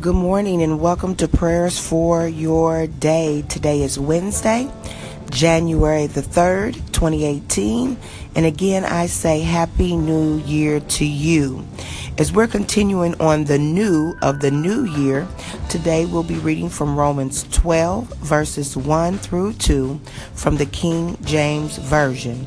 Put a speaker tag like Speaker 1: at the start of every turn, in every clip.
Speaker 1: Good morning and welcome to prayers for your day. Today is Wednesday, January the 3rd, 2018. And again, I say Happy New Year to you. As we're continuing on the new of the new year, today we'll be reading from Romans 12, verses 1 through 2 from the King James Version.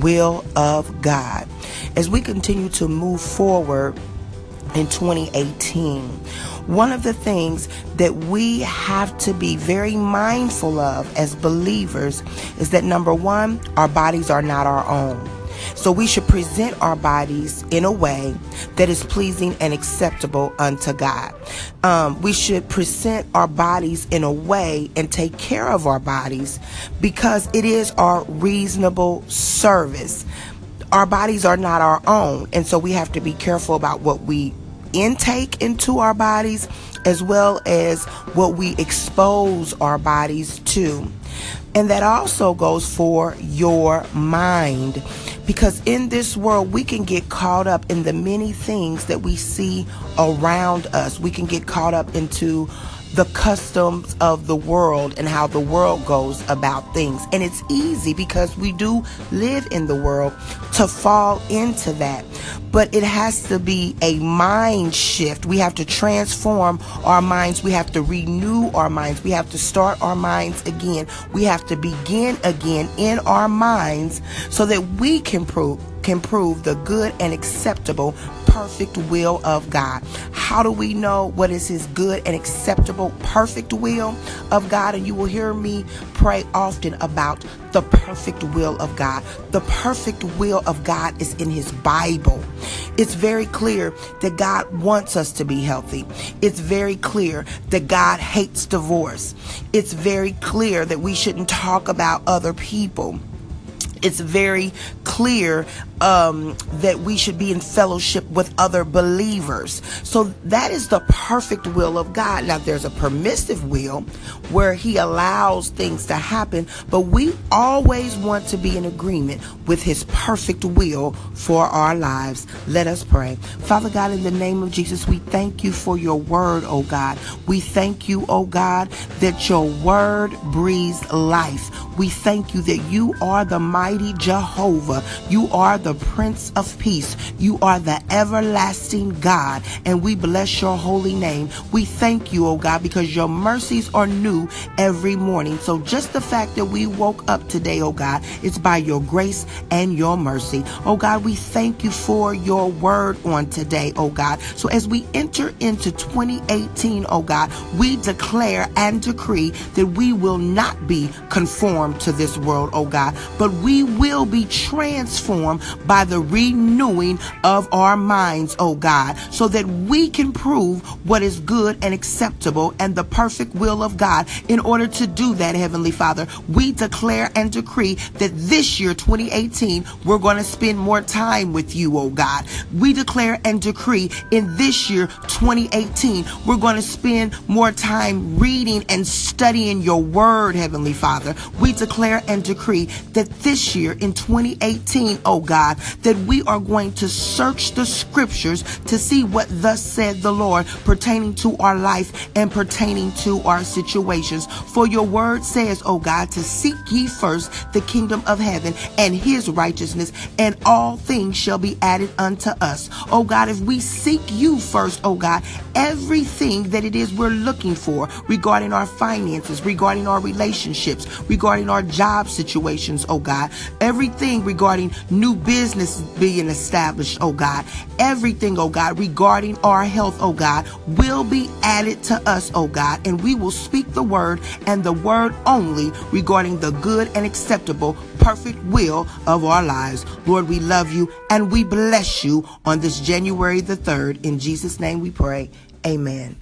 Speaker 1: will of God as we continue to move forward in 2018. One of the things that we have to be very mindful of as believers is that number one, our bodies are not our own. So we should present our bodies in a way that is pleasing and acceptable unto God. Um, we should present our bodies in a way and take care of our bodies because it is our reasonable service our bodies are not our own. And so we have to be careful about what we intake into our bodies as well as what we expose our bodies to. And that also goes for your mind. Because in this world, we can get caught up in the many things that we see around us. We can get caught up into the customs of the world and how the world goes about things. And it's easy because we do live in the world to fall into that. But it has to be a mind shift. We have to transform our minds. We have to renew our minds. We have to start our minds again. We have to begin again in our minds so that we can prove can prove the good and acceptable perfect will of God. How do we know what is His good and acceptable, perfect will of God? And you will hear me pray often about the perfect will of God. The perfect will of God is in His Bible. It's very clear that God wants us to be healthy. It's very clear that God hates divorce. It's very clear that we shouldn't talk about other people it's very clear um, that we should be in fellowship with other believers. So that is the perfect will of God. Now, there's a permissive will where He allows things to happen, but we always want to be in agreement with His perfect will for our lives. Let us pray. Father God, in the name of Jesus, we thank you for your word, oh God. We thank you, oh God, that your word breathes life. We thank you that you are the mighty Jehovah. You are the Prince of Peace. You are the everlasting God. And we bless your holy name. We thank you, oh God, because your mercies are new every morning. So just the fact that we woke up today, oh God, it's by your grace and your mercy. Oh God, we thank you for your word on today, oh God. So as we enter into 2018, oh God, we declare and decree that we will not be conformed to this world, oh God, but we will be transformed by the renewing of our minds, oh God, so that we can prove what is good and acceptable and the perfect will of God. In order to do that, Heavenly Father, we declare and decree that this year, 2018, we're going to spend more time with you, oh God. We declare and decree in this year, 2018, we're going to spend more time reading and studying your word, Heavenly Father. We declare and decree that this year in 2018, oh God, that we are going to search the scriptures to see what thus said the Lord pertaining to our life and pertaining to our situations. For your word says, O God, to seek ye first the kingdom of heaven and his righteousness, and all things shall be added unto us. O God, if we seek you first, O God, everything that it is we're looking for regarding our finances, regarding our relationships, regarding our job situations, O God. Everything regarding new business being established, oh God. Everything, oh God, regarding our health, oh God, will be added to us, oh God. And we will speak the word and the word only regarding the good and acceptable, perfect will of our lives. Lord, we love you and we bless you on this January the 3rd. In Jesus' name we pray. Amen.